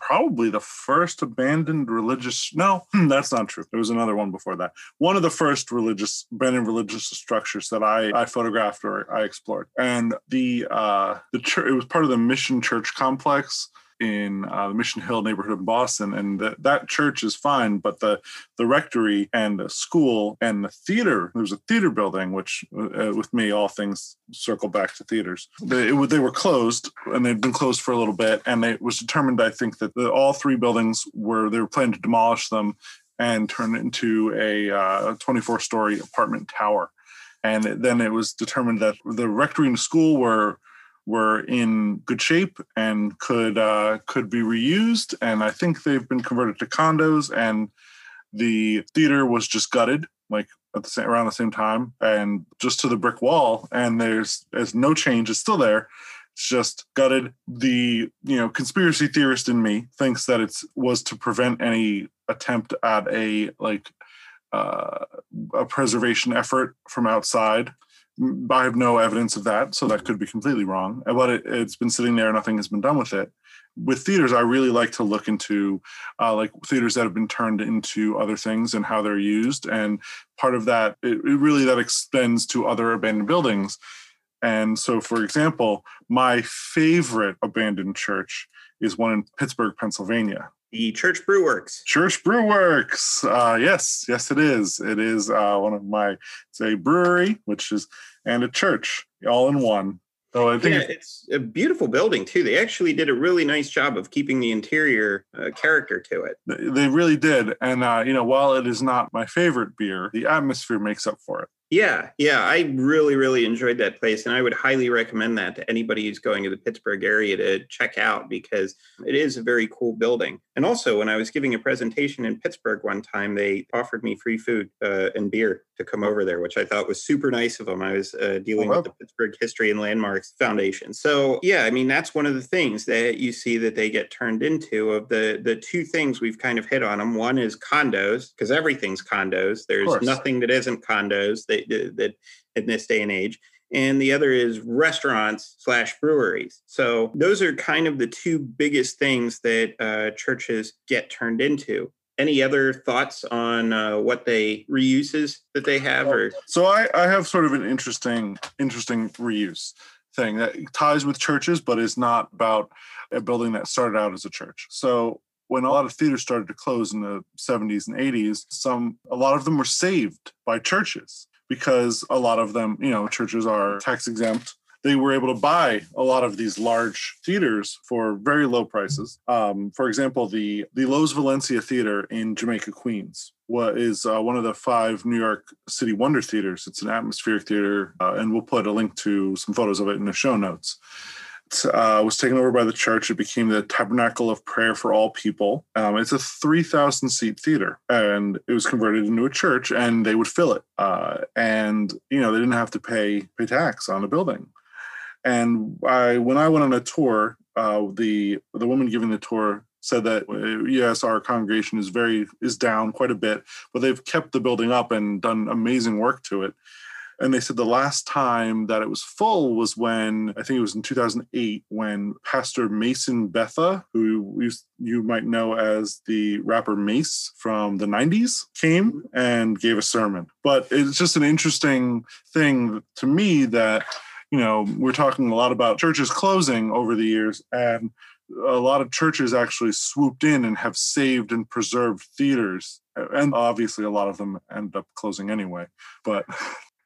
probably the first abandoned religious no *laughs* that's not true. There was another one before that. One of the first religious abandoned religious structures that i i photographed or i explored. And the uh the church it was part of the mission church complex in uh, the Mission Hill neighborhood of Boston, and that church is fine, but the the rectory and the school and the theater. There's a theater building, which uh, with me, all things circle back to theaters. They, it, they were closed, and they'd been closed for a little bit, and it was determined, I think, that the, all three buildings were they were planning to demolish them and turn it into a uh, 24 story apartment tower. And then it was determined that the rectory and school were were in good shape and could uh, could be reused. And I think they've been converted to condos. And the theater was just gutted, like at the same, around the same time, and just to the brick wall. And there's there's no change. It's still there. It's just gutted. The you know conspiracy theorist in me thinks that it was to prevent any attempt at a like uh, a preservation effort from outside I have no evidence of that, so that could be completely wrong. But it, has been sitting there, nothing has been done with it. With theaters, I really like to look into uh, like theaters that have been turned into other things and how they're used. And part of that, it, it really that extends to other abandoned buildings. And so, for example, my favorite abandoned church is one in Pittsburgh, Pennsylvania. The Church Brew Works. Church Brew Works. Uh, yes, yes, it is. It is uh, one of my. It's a brewery, which is and a church all in one. So I think yeah, it's a beautiful building too. They actually did a really nice job of keeping the interior uh, character to it. They really did, and uh, you know, while it is not my favorite beer, the atmosphere makes up for it. Yeah, yeah, I really, really enjoyed that place, and I would highly recommend that to anybody who's going to the Pittsburgh area to check out because it is a very cool building. And also, when I was giving a presentation in Pittsburgh one time, they offered me free food uh, and beer to come over there, which I thought was super nice of them. I was uh, dealing oh, with the Pittsburgh History and Landmarks Foundation, so yeah, I mean that's one of the things that you see that they get turned into. Of the the two things we've kind of hit on them, one is condos because everything's condos. There's nothing that isn't condos. They that in this day and age and the other is restaurants slash breweries. So those are kind of the two biggest things that uh, churches get turned into. Any other thoughts on uh, what they reuses that they have? Or so I, I have sort of an interesting interesting reuse thing that ties with churches, but is not about a building that started out as a church. So when a lot of theaters started to close in the 70s and 80s, some a lot of them were saved by churches because a lot of them, you know, churches are tax exempt. They were able to buy a lot of these large theaters for very low prices. Um, for example, the the Loews Valencia Theater in Jamaica, Queens, what is uh, one of the five New York City Wonder theaters. It's an atmospheric theater, uh, and we'll put a link to some photos of it in the show notes uh, was taken over by the church. It became the Tabernacle of Prayer for All People. Um, it's a 3,000 seat theater, and it was converted into a church, and they would fill it. Uh, and you know they didn't have to pay pay tax on the building. And I, when I went on a tour, uh, the the woman giving the tour said that uh, yes, our congregation is very is down quite a bit, but they've kept the building up and done amazing work to it And they said the last time that it was full was when I think it was in 2008 when Pastor Mason Betha, who you, you might know as the rapper Mase from the 90s, came and gave a sermon. But it's just an interesting thing to me that you know, we're talking a lot about churches closing over the years, and a lot of churches actually swooped in and have saved and preserved theaters. And obviously, a lot of them end up closing anyway. But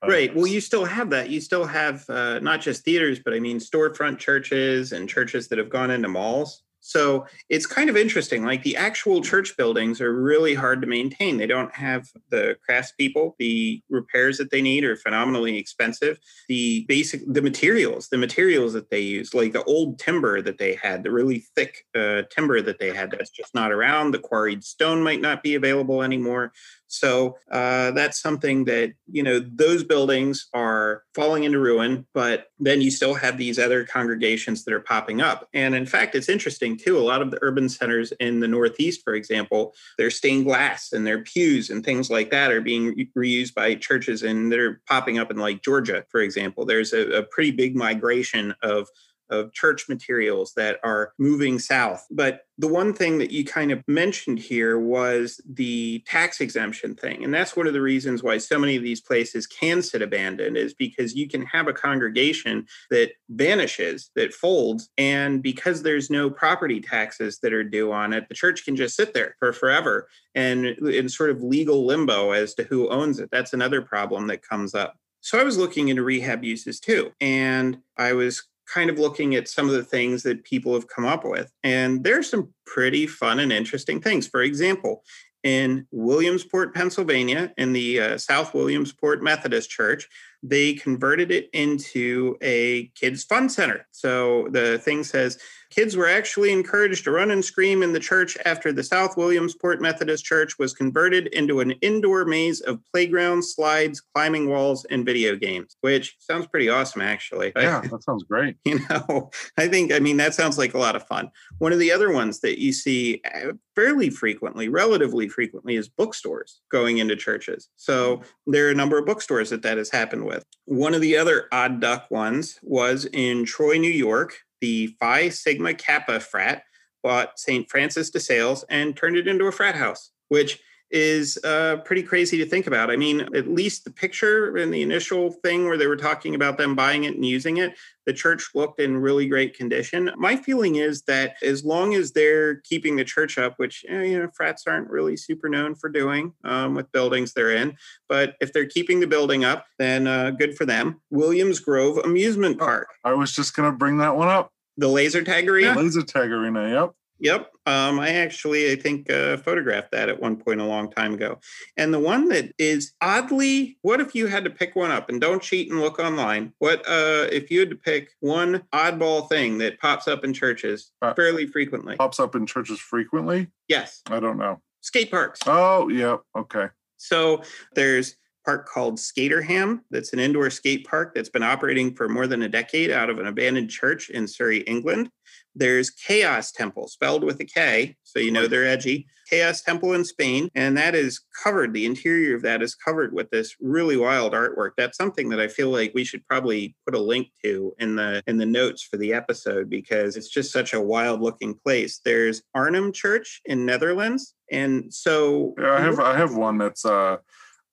uh, right. Well, you still have that. You still have uh, not just theaters, but I mean, storefront churches and churches that have gone into malls. So it's kind of interesting. Like the actual church buildings are really hard to maintain. They don't have the craftspeople. The repairs that they need are phenomenally expensive. The basic, the materials, the materials that they use, like the old timber that they had, the really thick uh, timber that they had, that's just not around. The quarried stone might not be available anymore. So uh, that's something that, you know, those buildings are falling into ruin, but then you still have these other congregations that are popping up. And in fact, it's interesting too. A lot of the urban centers in the Northeast, for example, their stained glass and their pews and things like that are being reused by churches and they're popping up in like Georgia, for example. There's a, a pretty big migration of of church materials that are moving south. But the one thing that you kind of mentioned here was the tax exemption thing. And that's one of the reasons why so many of these places can sit abandoned, is because you can have a congregation that vanishes, that folds. And because there's no property taxes that are due on it, the church can just sit there for forever and in sort of legal limbo as to who owns it. That's another problem that comes up. So I was looking into rehab uses too. And I was kind of looking at some of the things that people have come up with. And there's some pretty fun and interesting things. For example, in Williamsport, Pennsylvania, in the uh, South Williamsport Methodist Church, they converted it into a kids' fun center. So the thing says Kids were actually encouraged to run and scream in the church after the South Williamsport Methodist Church was converted into an indoor maze of playgrounds, slides, climbing walls, and video games, which sounds pretty awesome, actually. *laughs* Yeah, that sounds great. You know, I think, I mean, that sounds like a lot of fun. One of the other ones that you see uh, fairly frequently, relatively frequently, is bookstores going into churches. So there are a number of bookstores that that has happened with. One of the other odd duck ones was in Troy, New York the Phi Sigma Kappa frat bought St. Francis de Sales and turned it into a frat house, which is uh, pretty crazy to think about. I mean, at least the picture in the initial thing where they were talking about them buying it and using it, the church looked in really great condition. My feeling is that as long as they're keeping the church up, which eh, you know frats aren't really super known for doing um, with buildings they're in, but if they're keeping the building up, then uh, good for them. Williams Grove Amusement Park. I was just going to bring that one up. The laser tag arena. The laser tag arena. Yep. Yep. Um, I actually, I think, uh, photographed that at one point a long time ago. And the one that is oddly, what if you had to pick one up and don't cheat and look online? What uh, if you had to pick one oddball thing that pops up in churches uh, fairly frequently? Pops up in churches frequently? Yes. I don't know. Skate parks. Oh, yeah. Okay. So there's park called Skaterham. That's an indoor skate park that's been operating for more than a decade out of an abandoned church in Surrey, England. There's Kaos Temple, spelled with a K, so you know they're edgy. Kaos Temple in Spain, and that is covered. The interior of that is covered with this really wild artwork. That's something that I feel like we should probably put a link to in the in the notes for the episode because it's just such a wild looking place. There's Arnhem Church in Netherlands, and so I have I have one that's uh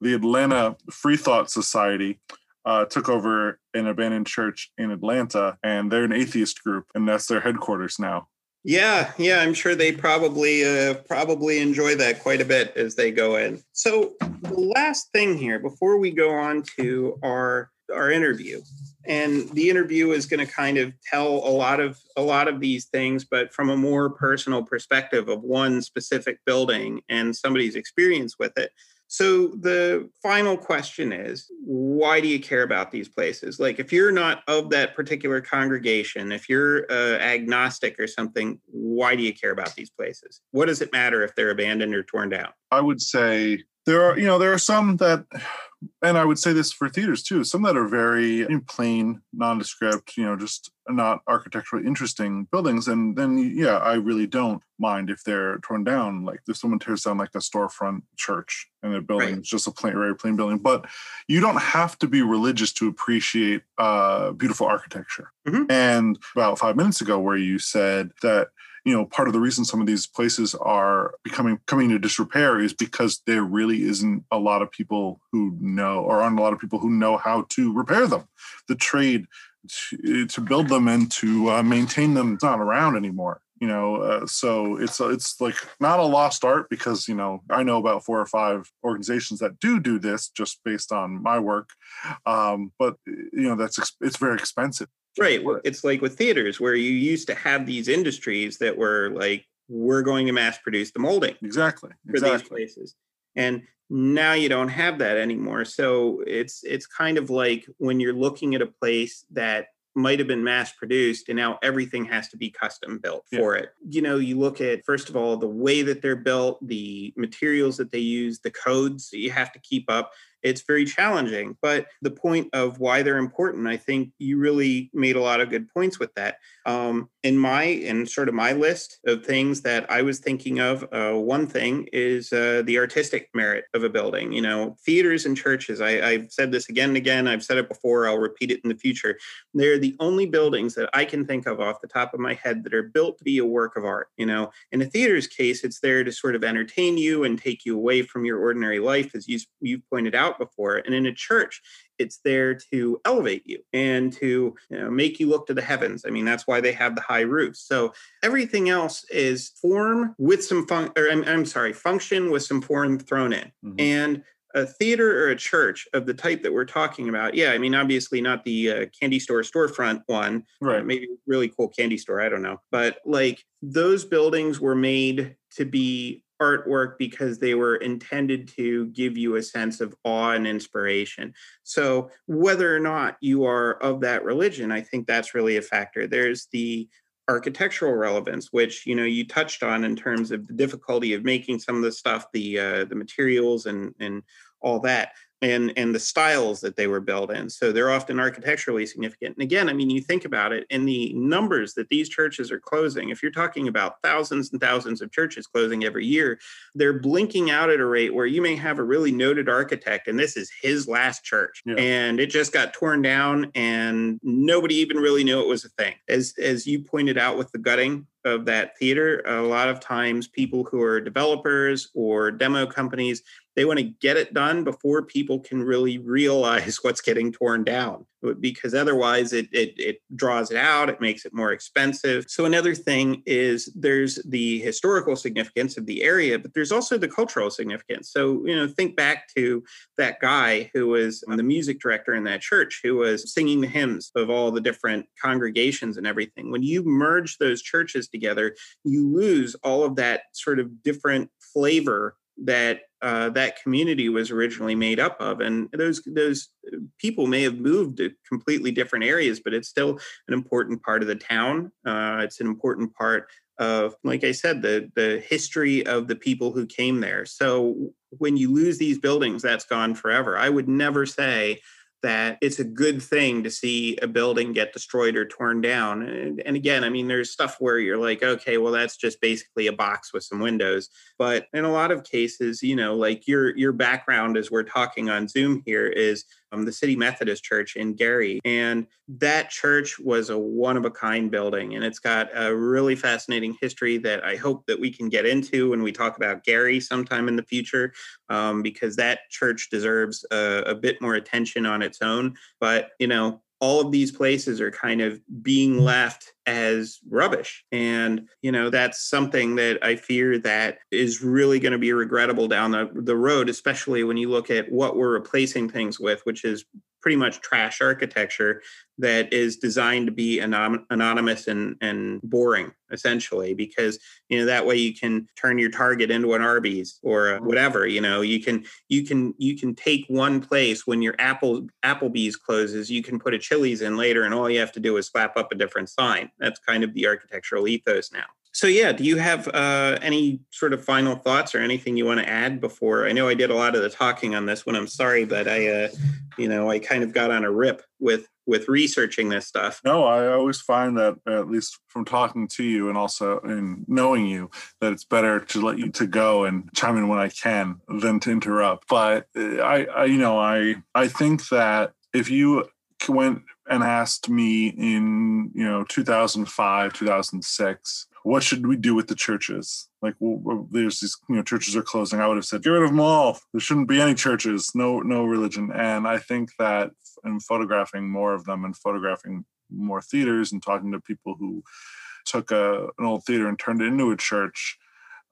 the Atlanta Free Thought Society uh, took over an abandoned church in Atlanta, and they're an atheist group, and that's their headquarters now. Yeah, yeah, I'm sure they probably uh, probably enjoy that quite a bit as they go in. So the last thing here before we go on to our our interview, and the interview is going to kind of tell a lot of a lot of these things, but from a more personal perspective of one specific building and somebody's experience with it. So the final question is why do you care about these places? Like if you're not of that particular congregation, if you're uh, agnostic or something, why do you care about these places? What does it matter if they're abandoned or torn down? I would say there are, you know, there are some that and I would say this for theaters too, some that are very plain, nondescript, you know, just not architecturally interesting buildings, and then yeah, I really don't mind if they're torn down. Like if someone tears down like a storefront church and a building right. it's just a plain, very plain building. But you don't have to be religious to appreciate uh, beautiful architecture. Mm-hmm. And about five minutes ago, where you said that you know part of the reason some of these places are becoming coming into disrepair is because there really isn't a lot of people who know or aren't a lot of people who know how to repair them. The trade to, to build them and to uh, maintain them is not around anymore you know uh, so it's it's like not a lost art because you know i know about four or five organizations that do do this just based on my work. Um, but you know that's it's very expensive right it's like with theaters where you used to have these industries that were like we're going to mass produce the molding exactly for exactly. these places and now you don't have that anymore so it's it's kind of like when you're looking at a place that might have been mass produced and now everything has to be custom built for yeah. it. You know, you look at first of all the way that they're built, the materials that they use, the codes that you have to keep up it's very challenging. But the point of why they're important, I think you really made a lot of good points with that. Um, in my in sort of my list of things that I was thinking of, uh, one thing is uh, the artistic merit of a building. You know, theaters and churches. I, I've said this again and again. I've said it before. I'll repeat it in the future. They're the only buildings that I can think of off the top of my head that are built to be a work of art. You know, in a theater's case, it's there to sort of entertain you and take you away from your ordinary life, as you you've pointed out before. And in a church, it's there to elevate you and to you know, make you look to the heavens. I mean, that's why they have the high roofs. So everything else is form with some fun, or I'm, I'm sorry, function with some form thrown in. Mm-hmm. And a theater or a church of the type that we're talking about, yeah, I mean, obviously not the uh, candy store storefront one, right? Uh, maybe really cool candy store, I don't know, but like those buildings were made to be artwork because they were intended to give you a sense of awe and inspiration. So, whether or not you are of that religion, I think that's really a factor. There's the architectural relevance which you know you touched on in terms of the difficulty of making some of the stuff the uh, the materials and and all that and and the styles that they were built in. So they're often architecturally significant. And again i mean you think about it in the numbers that these churches are closing if you're talking about thousands and thousands of churches closing every year they're blinking out at a rate where you may have a really noted architect and this is his last church. Yeah. and it just got torn down and nobody even really knew it was a thing. As as you pointed out with the gutting of that theater a lot of times people who are developers or demo companies they want to get it done before people can really realize *laughs* what's getting torn down because otherwise it, it, it draws it out it makes it more expensive. So another thing is there's the historical significance of the area but there's also the cultural significance. So you know think back to that guy who was the music director in that church who was singing the hymns of all the different congregations and everything. When you merge those churches together you lose all of that sort of different flavor that uh, that community was originally made up of. And those those people may have moved to completely different areas, but it's still an important part of the town. Uh, it's an important part of, like I said, the the history of the people who came there. So when you lose these buildings, that's gone forever. I would never say that it's a good thing to see a building get destroyed or torn down. And, and, again, I mean, there's stuff where you're like, okay, well, that's just basically a box with some windows. But in a lot of cases, you know, like your your background as we're talking on Zoom here is um, the City Methodist Church in Gary. And that church was a one of a kind building. And it's got a really fascinating history that I hope that we can get into when we talk about Gary sometime in the future, um, because that church deserves a, a bit more attention on its own. But, you know, all of these places are kind of being mm-hmm. left as rubbish. And you know that's something that i fear that is really going to be regrettable down the, the road especially when you look at what we're replacing things with which is pretty much trash architecture that is designed to be anon- anonymous and, and boring essentially because you know that way you can turn your target into an arby's or mm-hmm. whatever you know you can you can you can take one place when your apple applebee's closes you can put a chili's in later and all you have to do is slap up a different sign. That's kind of the architectural ethos now so yeah, do you have uh, any sort of final thoughts or anything you want to add before? I know I did a lot of the talking on this one. I'm sorry, but I, uh, you know, I kind of got on a rip with with researching this stuff. No, I always find that at least from talking to you and also in knowing you that it's better to let you to go and chime in when I can than to interrupt. But uh, I, I you know, I I think that if you went and asked me in you know 2005 2006 what should we do with the churches? Like, well, there's these, you know, churches are closing. I would have said, get rid of them all. There shouldn't be any churches, no, no religion. And I think that in photographing more of them and photographing more theaters and talking to people who took a, an old theater and turned it into a church,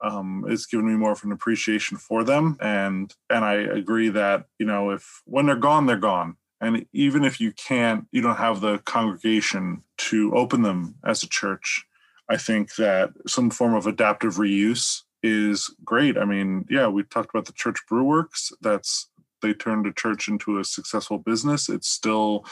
um, it's given me more of an appreciation for them. And and I agree that you know if when they're gone, they're gone. And even if you can't, you don't have the congregation to open them as a church I think that some form of adaptive reuse is great. I mean, yeah, we talked about the church brewworks. That's they turned a church into a successful business. It's still,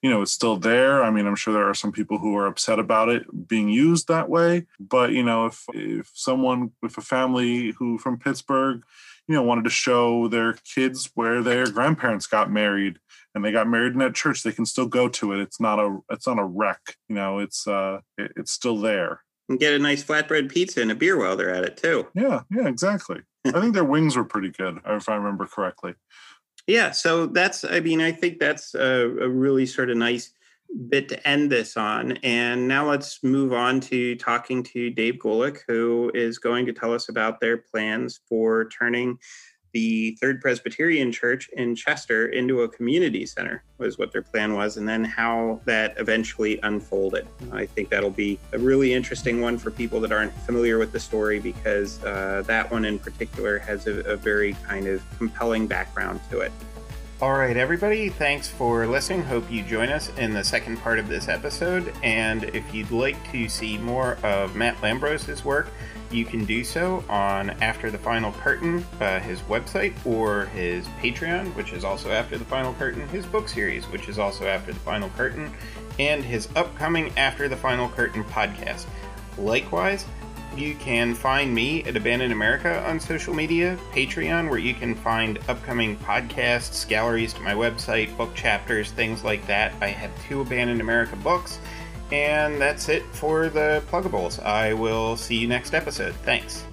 you know, it's still there. I mean, I'm sure there are some people who are upset about it being used that way. But you know, if if someone, if a family who from Pittsburgh, you know, wanted to show their kids where their grandparents got married and they got married in that church, they can still go to it. It's not a it's not a wreck. You know, it's uh it, it's still there and get a nice flatbread pizza and a beer while they're at it too. Yeah, yeah, exactly. *laughs* I think their wings were pretty good, if I remember correctly. Yeah, so that's I mean I think that's a, a really sort of nice bit to end this on. And now let's move on to talking to Dave Golick, who is going to tell us about their plans for turning the Third Presbyterian Church in Chester into a community center, was what their plan was, and then how that eventually unfolded. I think that'll be a really interesting one for people that aren't familiar with the story because uh, that one in particular has a, a very kind of compelling background to it. All right, everybody, thanks for listening. Hope you join us in the second part of this episode. And if you'd like to see more of Matt Lambros's work, you can do so on After the Final Curtain, uh, his website, or his Patreon, which is also After the Final Curtain, his book series, which is also After the Final Curtain, and his upcoming After the Final Curtain podcast. Likewise, you can find me at Abandoned America on social media, Patreon, where you can find upcoming podcasts, galleries to my website, book chapters, things like that. I have two Abandoned America books, and that's it for the pluggables. I will see you next episode. Thanks.